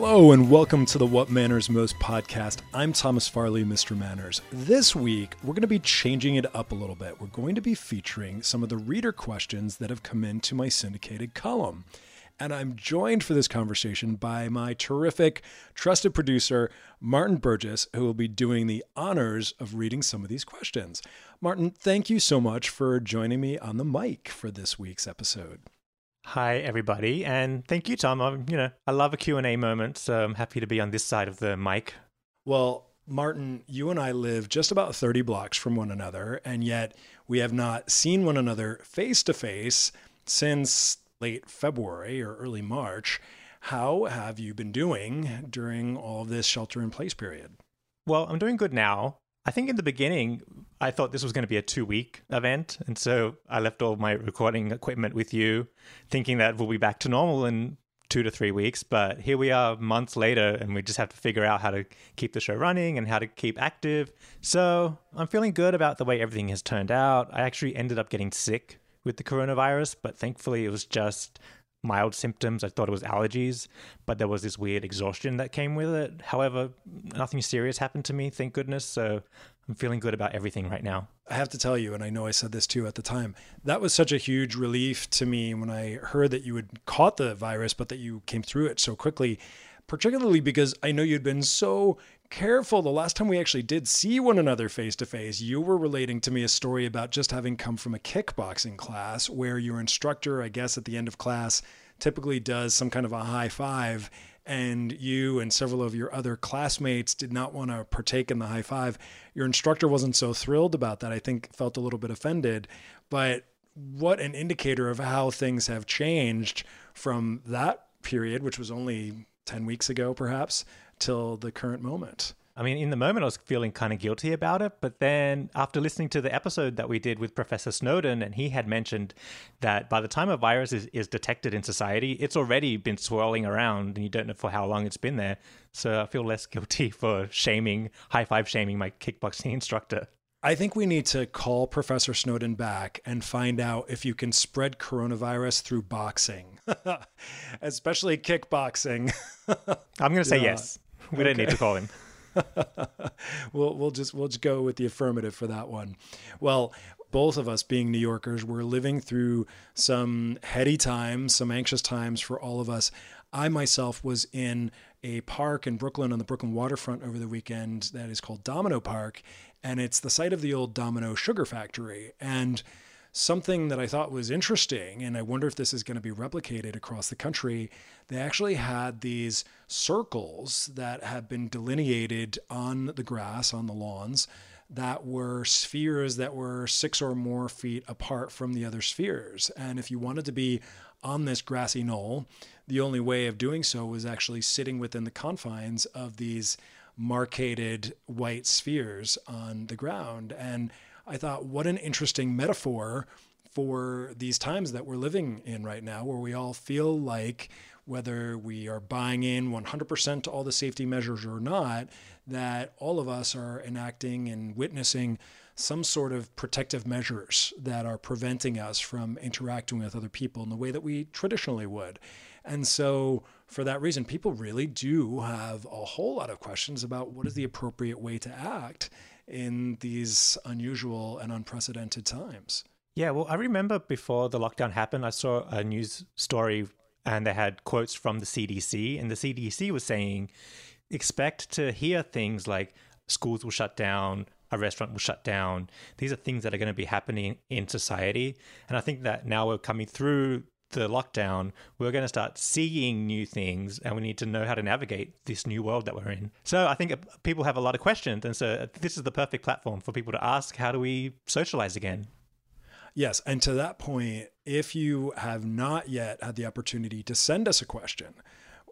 Hello, and welcome to the What Manners Most podcast. I'm Thomas Farley, Mr. Manners. This week, we're going to be changing it up a little bit. We're going to be featuring some of the reader questions that have come into my syndicated column. And I'm joined for this conversation by my terrific, trusted producer, Martin Burgess, who will be doing the honors of reading some of these questions. Martin, thank you so much for joining me on the mic for this week's episode. Hi, everybody, and thank you, Tom. I'm, you know, I love a Q&A moment, so I'm happy to be on this side of the mic. Well, Martin, you and I live just about 30 blocks from one another, and yet we have not seen one another face to face since late February or early March. How have you been doing during all of this shelter in place period? Well, I'm doing good now. I think in the beginning, I thought this was going to be a two week event. And so I left all my recording equipment with you, thinking that we'll be back to normal in two to three weeks. But here we are months later, and we just have to figure out how to keep the show running and how to keep active. So I'm feeling good about the way everything has turned out. I actually ended up getting sick with the coronavirus, but thankfully it was just mild symptoms. I thought it was allergies, but there was this weird exhaustion that came with it. However, nothing serious happened to me, thank goodness. So I'm feeling good about everything right now. I have to tell you, and I know I said this too at the time, that was such a huge relief to me when I heard that you had caught the virus, but that you came through it so quickly, particularly because I know you'd been so careful. The last time we actually did see one another face to face, you were relating to me a story about just having come from a kickboxing class where your instructor, I guess, at the end of class typically does some kind of a high five. And you and several of your other classmates did not want to partake in the high five. Your instructor wasn't so thrilled about that. I think felt a little bit offended. But what an indicator of how things have changed from that period, which was only 10 weeks ago, perhaps, till the current moment. I mean, in the moment, I was feeling kind of guilty about it. But then, after listening to the episode that we did with Professor Snowden, and he had mentioned that by the time a virus is, is detected in society, it's already been swirling around and you don't know for how long it's been there. So I feel less guilty for shaming, high five shaming my kickboxing instructor. I think we need to call Professor Snowden back and find out if you can spread coronavirus through boxing, especially kickboxing. I'm going to say yeah. yes. We okay. don't need to call him. we'll we'll just we'll just go with the affirmative for that one. Well, both of us being New Yorkers, we're living through some heady times, some anxious times for all of us. I myself was in a park in Brooklyn on the Brooklyn waterfront over the weekend that is called Domino Park, and it's the site of the old Domino sugar factory. And something that I thought was interesting, and I wonder if this is going to be replicated across the country. They actually had these circles that have been delineated on the grass, on the lawns, that were spheres that were six or more feet apart from the other spheres. And if you wanted to be on this grassy knoll, the only way of doing so was actually sitting within the confines of these marcated white spheres on the ground. And I thought, what an interesting metaphor for these times that we're living in right now, where we all feel like whether we are buying in 100% to all the safety measures or not, that all of us are enacting and witnessing some sort of protective measures that are preventing us from interacting with other people in the way that we traditionally would. And so, for that reason, people really do have a whole lot of questions about what is the appropriate way to act in these unusual and unprecedented times. Yeah, well, I remember before the lockdown happened, I saw a news story and they had quotes from the CDC, and the CDC was saying, expect to hear things like schools will shut down, a restaurant will shut down. These are things that are going to be happening in society. And I think that now we're coming through the lockdown, we're going to start seeing new things and we need to know how to navigate this new world that we're in. So I think uh, people have a lot of questions. And so uh, this is the perfect platform for people to ask how do we socialize again? Yes. And to that point, if you have not yet had the opportunity to send us a question,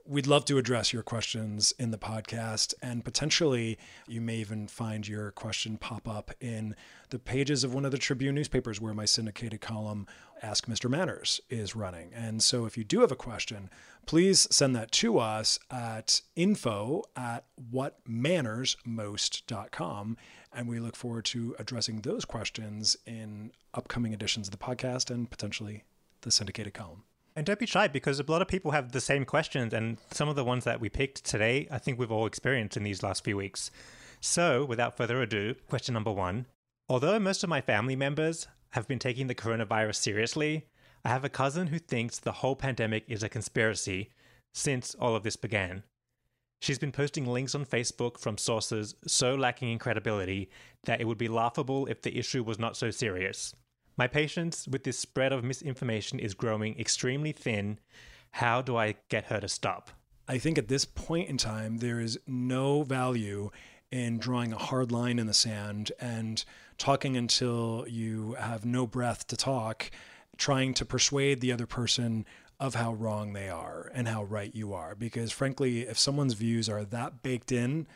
we'd love to address your questions in the podcast. And potentially, you may even find your question pop up in the pages of one of the Tribune newspapers where my syndicated column, Ask Mr. Manners, is running. And so, if you do have a question, please send that to us at info at whatmannersmost.com. And we look forward to addressing those questions in upcoming editions of the podcast and potentially the syndicated column. And don't be shy because a lot of people have the same questions, and some of the ones that we picked today, I think we've all experienced in these last few weeks. So, without further ado, question number one. Although most of my family members have been taking the coronavirus seriously, I have a cousin who thinks the whole pandemic is a conspiracy since all of this began. She's been posting links on Facebook from sources so lacking in credibility that it would be laughable if the issue was not so serious. My patience with this spread of misinformation is growing extremely thin. How do I get her to stop? I think at this point in time, there is no value in drawing a hard line in the sand and talking until you have no breath to talk, trying to persuade the other person of how wrong they are and how right you are. Because frankly, if someone's views are that baked in,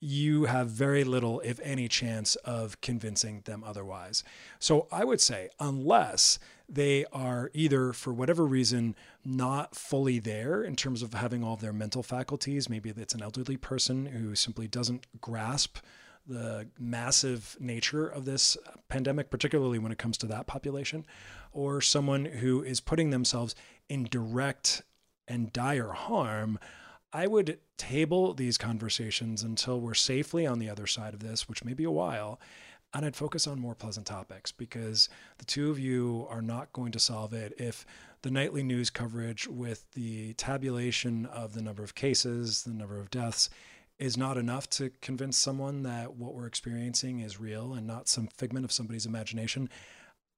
you have very little, if any, chance of convincing them otherwise. So I would say, unless they are either, for whatever reason, not fully there in terms of having all of their mental faculties, maybe it's an elderly person who simply doesn't grasp the massive nature of this pandemic, particularly when it comes to that population, or someone who is putting themselves in direct and dire harm, I would table these conversations until we're safely on the other side of this, which may be a while, and I'd focus on more pleasant topics because the two of you are not going to solve it if the nightly news coverage with the tabulation of the number of cases, the number of deaths, is not enough to convince someone that what we're experiencing is real and not some figment of somebody's imagination.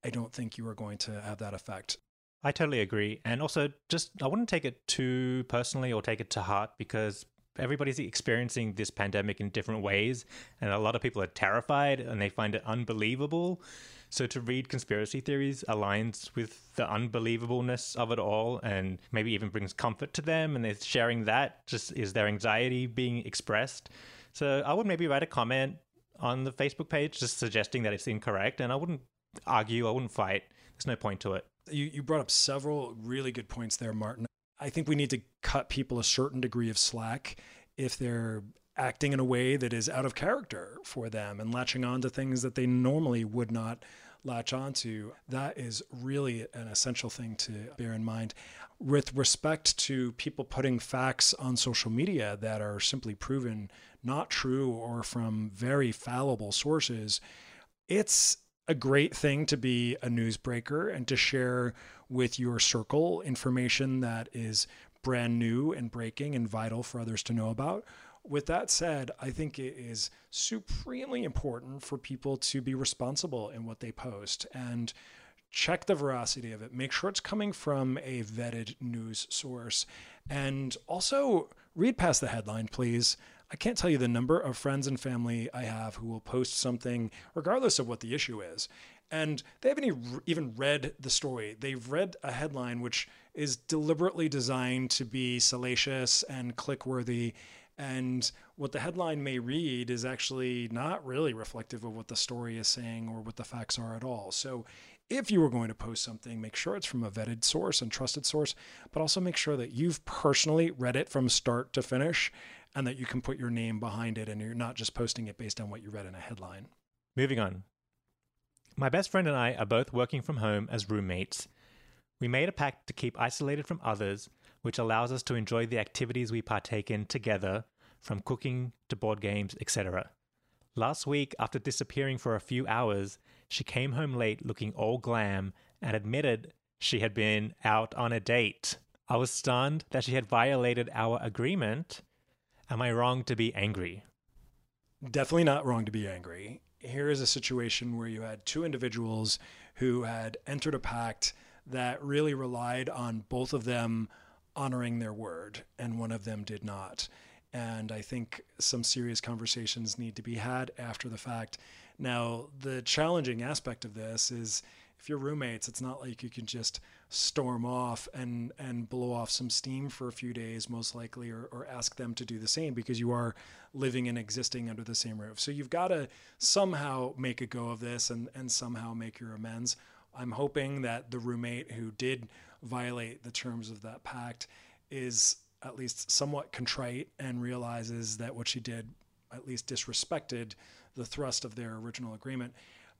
I don't think you are going to have that effect. I totally agree. And also, just I wouldn't take it too personally or take it to heart because everybody's experiencing this pandemic in different ways. And a lot of people are terrified and they find it unbelievable. So to read conspiracy theories aligns with the unbelievableness of it all and maybe even brings comfort to them. And they're sharing that just is their anxiety being expressed. So I would maybe write a comment on the Facebook page just suggesting that it's incorrect. And I wouldn't argue, I wouldn't fight. There's no point to it. You, you brought up several really good points there, Martin. I think we need to cut people a certain degree of slack if they're acting in a way that is out of character for them and latching on to things that they normally would not latch onto. That is really an essential thing to bear in mind. With respect to people putting facts on social media that are simply proven not true or from very fallible sources, it's a great thing to be a newsbreaker and to share with your circle information that is brand new and breaking and vital for others to know about. With that said, I think it is supremely important for people to be responsible in what they post and check the veracity of it. Make sure it's coming from a vetted news source. And also read past the headline, please. I can't tell you the number of friends and family I have who will post something, regardless of what the issue is. And they haven't even read the story. They've read a headline which is deliberately designed to be salacious and click worthy. And what the headline may read is actually not really reflective of what the story is saying or what the facts are at all. So if you were going to post something, make sure it's from a vetted source and trusted source, but also make sure that you've personally read it from start to finish and that you can put your name behind it and you're not just posting it based on what you read in a headline. Moving on. My best friend and I are both working from home as roommates. We made a pact to keep isolated from others, which allows us to enjoy the activities we partake in together, from cooking to board games, etc. Last week, after disappearing for a few hours, she came home late looking all glam and admitted she had been out on a date. I was stunned that she had violated our agreement. Am I wrong to be angry? Definitely not wrong to be angry. Here is a situation where you had two individuals who had entered a pact that really relied on both of them honoring their word, and one of them did not. And I think some serious conversations need to be had after the fact. Now, the challenging aspect of this is if you're roommates, it's not like you can just storm off and, and blow off some steam for a few days, most likely, or, or ask them to do the same because you are living and existing under the same roof. So you've got to somehow make a go of this and, and somehow make your amends. I'm hoping that the roommate who did violate the terms of that pact is at least somewhat contrite and realizes that what she did at least disrespected the thrust of their original agreement.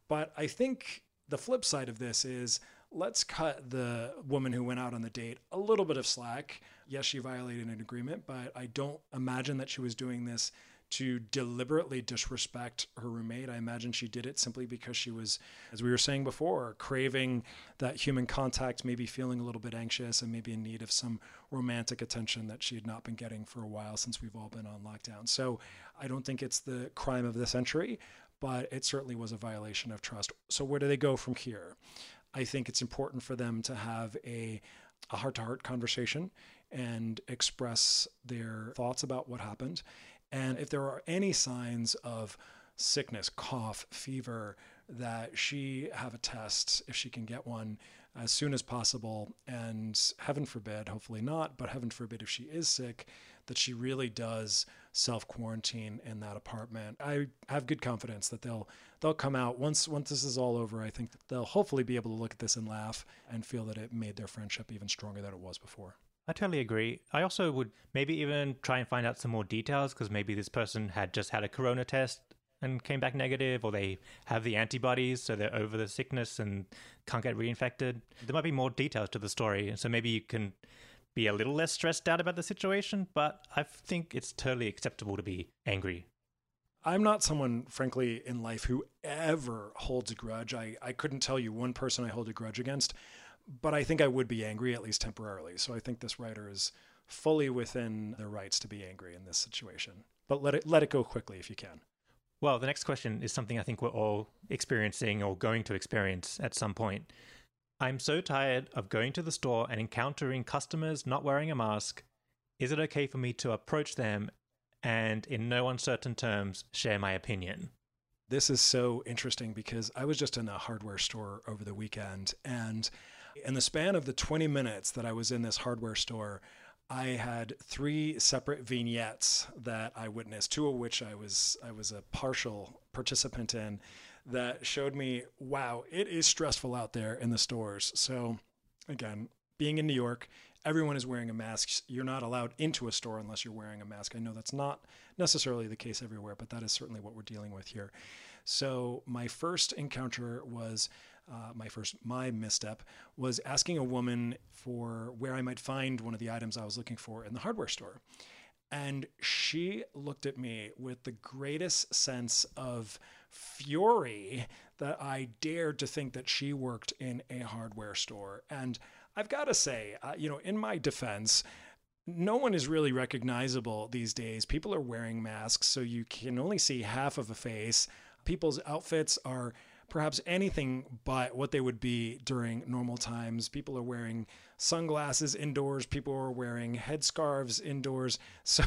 But I think the flip side of this is let's cut the woman who went out on the date a little bit of slack. Yes, she violated an agreement, but I don't imagine that she was doing this to deliberately disrespect her roommate. I imagine she did it simply because she was, as we were saying before, craving that human contact, maybe feeling a little bit anxious and maybe in need of some romantic attention that she had not been getting for a while since we've all been on lockdown. So I don't think it's the crime of the century, but it certainly was a violation of trust. So where do they go from here? I think it's important for them to have a heart to heart conversation and express their thoughts about what happened. And if there are any signs of sickness, cough, fever, that she have a test if she can get one as soon as possible. And heaven forbid, hopefully not, but heaven forbid if she is sick, that she really does self quarantine in that apartment. I have good confidence that they'll they'll come out once once this is all over. I think they'll hopefully be able to look at this and laugh and feel that it made their friendship even stronger than it was before. I totally agree. I also would maybe even try and find out some more details because maybe this person had just had a corona test and came back negative, or they have the antibodies, so they're over the sickness and can't get reinfected. There might be more details to the story, so maybe you can be a little less stressed out about the situation. But I think it's totally acceptable to be angry. I'm not someone, frankly, in life who ever holds a grudge. I, I couldn't tell you one person I hold a grudge against but I think I would be angry at least temporarily. So I think this writer is fully within their rights to be angry in this situation. But let it let it go quickly if you can. Well, the next question is something I think we're all experiencing or going to experience at some point. I'm so tired of going to the store and encountering customers not wearing a mask. Is it okay for me to approach them and, in no uncertain terms, share my opinion? This is so interesting because I was just in a hardware store over the weekend and in the span of the 20 minutes that I was in this hardware store, I had three separate vignettes that I witnessed, two of which I was I was a partial participant in, that showed me, wow, it is stressful out there in the stores. So, again, being in New York, everyone is wearing a mask. You're not allowed into a store unless you're wearing a mask. I know that's not necessarily the case everywhere, but that is certainly what we're dealing with here. So, my first encounter was uh, my first my misstep was asking a woman for where I might find one of the items I was looking for in the hardware store. And she looked at me with the greatest sense of fury that I dared to think that she worked in a hardware store. And I've got to say, uh, you know, in my defense, no one is really recognizable these days. People are wearing masks, so you can only see half of a face. People's outfits are perhaps anything but what they would be during normal times. People are wearing sunglasses indoors, people are wearing headscarves indoors. So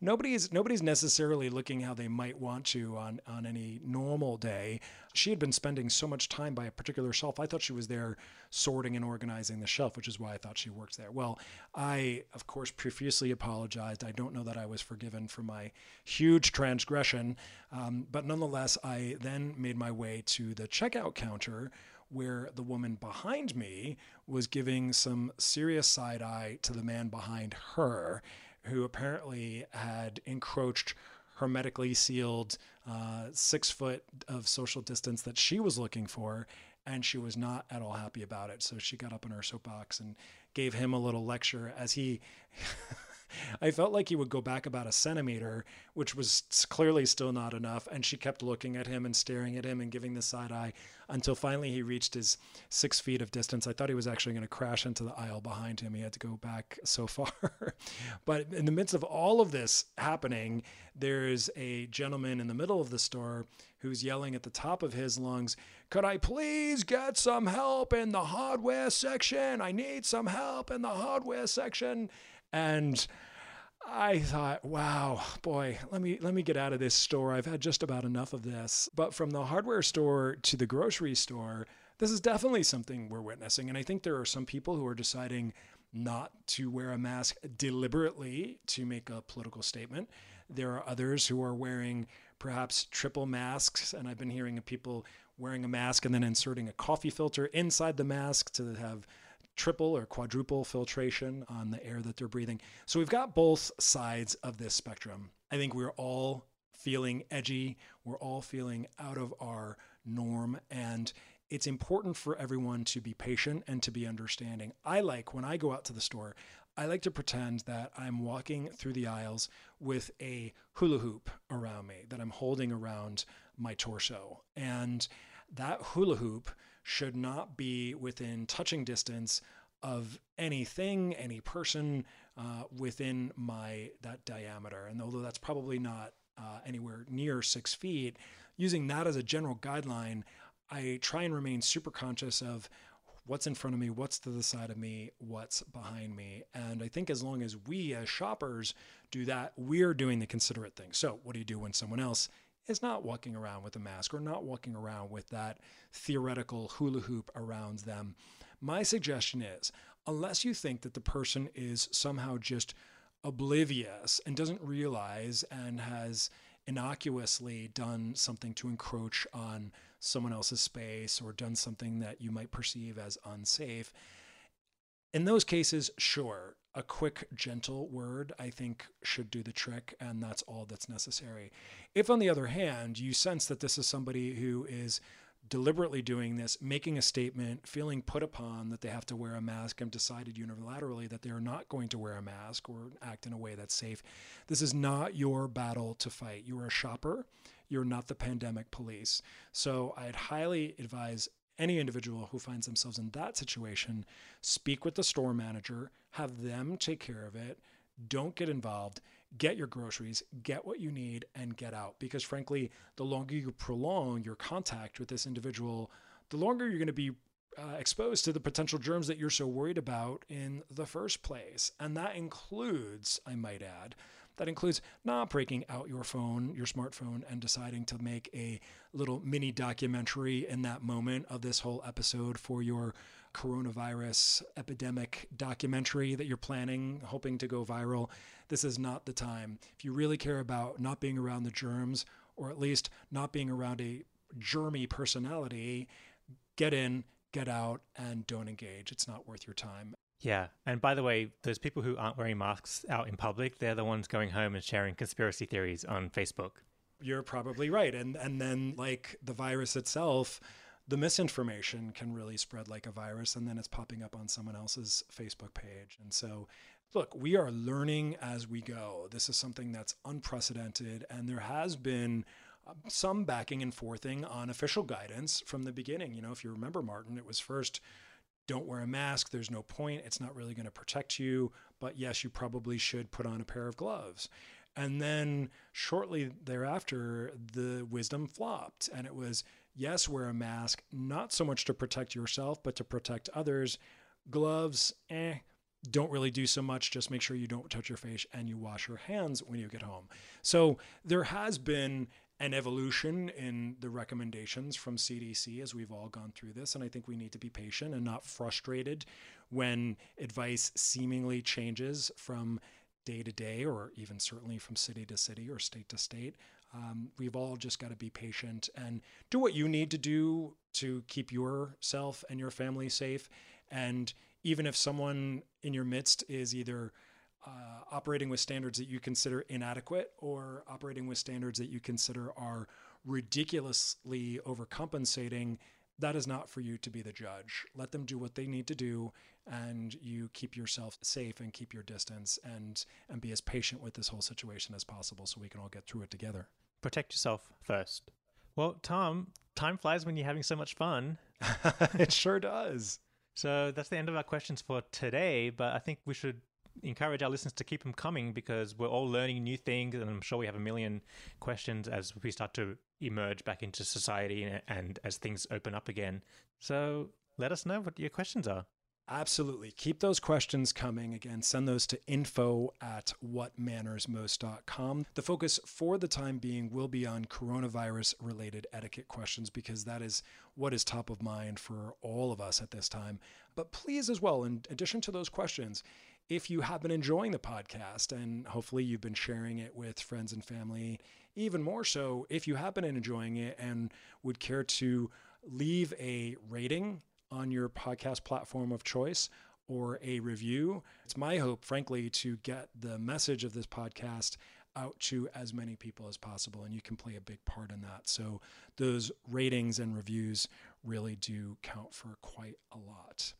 nobody's nobody's necessarily looking how they might want to on on any normal day. She had been spending so much time by a particular shelf. I thought she was there sorting and organizing the shelf, which is why I thought she worked there. Well, I of course profusely apologized. I don't know that I was forgiven for my huge transgression, um, but nonetheless, I then made my way to the checkout counter where the woman behind me was giving some serious side eye to the man behind her, who apparently had encroached hermetically sealed uh, six foot of social distance that she was looking for. And she was not at all happy about it. So she got up in her soapbox and gave him a little lecture as he I felt like he would go back about a centimeter, which was clearly still not enough. And she kept looking at him and staring at him and giving the side eye until finally he reached his six feet of distance. I thought he was actually going to crash into the aisle behind him. He had to go back so far. but in the midst of all of this happening, there's a gentleman in the middle of the store who's yelling at the top of his lungs, Could I please get some help in the hardware section? I need some help in the hardware section. And I thought, wow, boy, let me let me get out of this store. I've had just about enough of this. But from the hardware store to the grocery store, this is definitely something we're witnessing. And I think there are some people who are deciding not to wear a mask deliberately to make a political statement. There are others who are wearing perhaps triple masks, and I've been hearing of people wearing a mask and then inserting a coffee filter inside the mask to have triple or quadruple filtration on the air that they're breathing. So we've got both sides of this spectrum. I think we're all feeling edgy, we're all feeling out of our norm. And it's important for everyone to be patient and to be understanding. I like when I go out to the store, I like to pretend that I'm walking through the aisles with a hula hoop around me that I'm holding around my torso. And that hula hoop should not be within touching distance of anything, any person uh, within my that diameter. And although that's probably not uh, anywhere near six feet, using that as a general guideline, I try and remain super conscious of what's in front of me, what's to the side of me, what's behind me. And I think as long as we as shoppers do that, we're doing the considerate thing. So, what do you do when someone else is not walking around with a mask or not walking around with that theoretical hula hoop around them? My suggestion is unless you think that the person is somehow just oblivious and doesn't realize and has innocuously done something to encroach on someone else's space or done something that you might perceive as unsafe. In those cases, sure, a quick, gentle word, I think, should do the trick, and that's all that's necessary. If, on the other hand, you sense that this is somebody who is deliberately doing this, making a statement, feeling put upon that they have to wear a mask, and decided unilaterally that they are not going to wear a mask or act in a way that's safe. This is not your battle to fight. You are a shopper. You're not the pandemic police. So I'd highly advise any individual who finds themselves in that situation speak with the store manager, have them take care of it. Don't get involved get your groceries, get what you need, and get out. Because frankly, the longer you prolong your contact with this individual, the longer you're going to be uh, exposed to the potential germs that you're so worried about in the first place. And that includes, I might add, that includes not breaking out your phone, your smartphone, and deciding to make a little mini documentary in that moment of this whole episode for your coronavirus epidemic documentary that you're planning, hoping to go viral. This is not the time. If you really care about not being around the germs, or at least not being around a germy personality, get in, get out, and don't engage. It's not worth your time. Yeah. And by the way, those people who aren't wearing masks out in public, they're the ones going home and sharing conspiracy theories on Facebook. You're probably right. And and then like the virus itself, the misinformation can really spread like a virus and then it's popping up on someone else's Facebook page. And so look, we are learning as we go. This is something that's unprecedented and there has been um, some backing and forthing on official guidance from the beginning. You know, if you remember Martin, it was first don't wear a mask. There's no point. It's not really going to protect you. But yes, you probably should put on a pair of gloves. And then shortly thereafter, the wisdom flopped. And it was yes, wear a mask, not so much to protect yourself, but to protect others. Gloves, eh, don't really do so much. Just make sure you don't touch your face and you wash your hands when you get home. So there has been an evolution in the recommendations from CDC as we've all gone through this. And I think we need to be patient and not frustrated when advice seemingly changes from day to day, or even certainly from city to city or state to state. Um, we've all just got to be patient and do what you need to do to keep yourself and your family safe. And even if someone in your midst is either uh, operating with standards that you consider inadequate or operating with standards that you consider are ridiculously overcompensating, that is not for you to be the judge. Let them do what they need to do, and you keep yourself safe and keep your distance and and be as patient with this whole situation as possible, so we can all get through it together. Protect yourself first. Well, Tom, time flies when you're having so much fun. it sure does. So that's the end of our questions for today, but I think we should encourage our listeners to keep them coming because we're all learning new things, and I'm sure we have a million questions as we start to emerge back into society and, as things open up again. So let us know what your questions are. Absolutely. Keep those questions coming. Again, send those to info at whatmannersmost.com. The focus for the time being will be on coronavirus related etiquette questions because that is what is top of mind for all of us at this time. But please, as well, in addition to those questions, if you have been enjoying the podcast and hopefully you've been sharing it with friends and family, even more so, if you have been enjoying it and would care to leave a rating on your podcast platform of choice or a review, it's my hope, frankly, to get the message of this podcast out to as many people as possible. And you can play a big part in that. So those ratings and reviews really do count for quite a lot.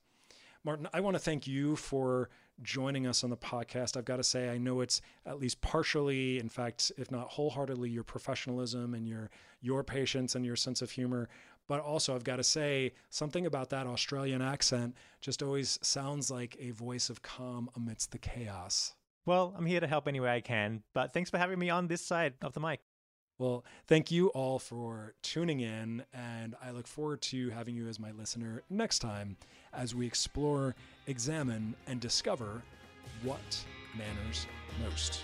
Martin, I want to thank you for joining us on the podcast. I've got to say, I know it's at least partially, in fact, if not wholeheartedly, your professionalism and your your patience and your sense of humor. But also, I've got to say, something about that Australian accent just always sounds like a voice of calm amidst the chaos. Well, I'm here to help any way I can, but thanks for having me on this side of the mic. Well, thank you all for tuning in, and I look forward to having you as my listener next time as we explore, examine, and discover what matters most.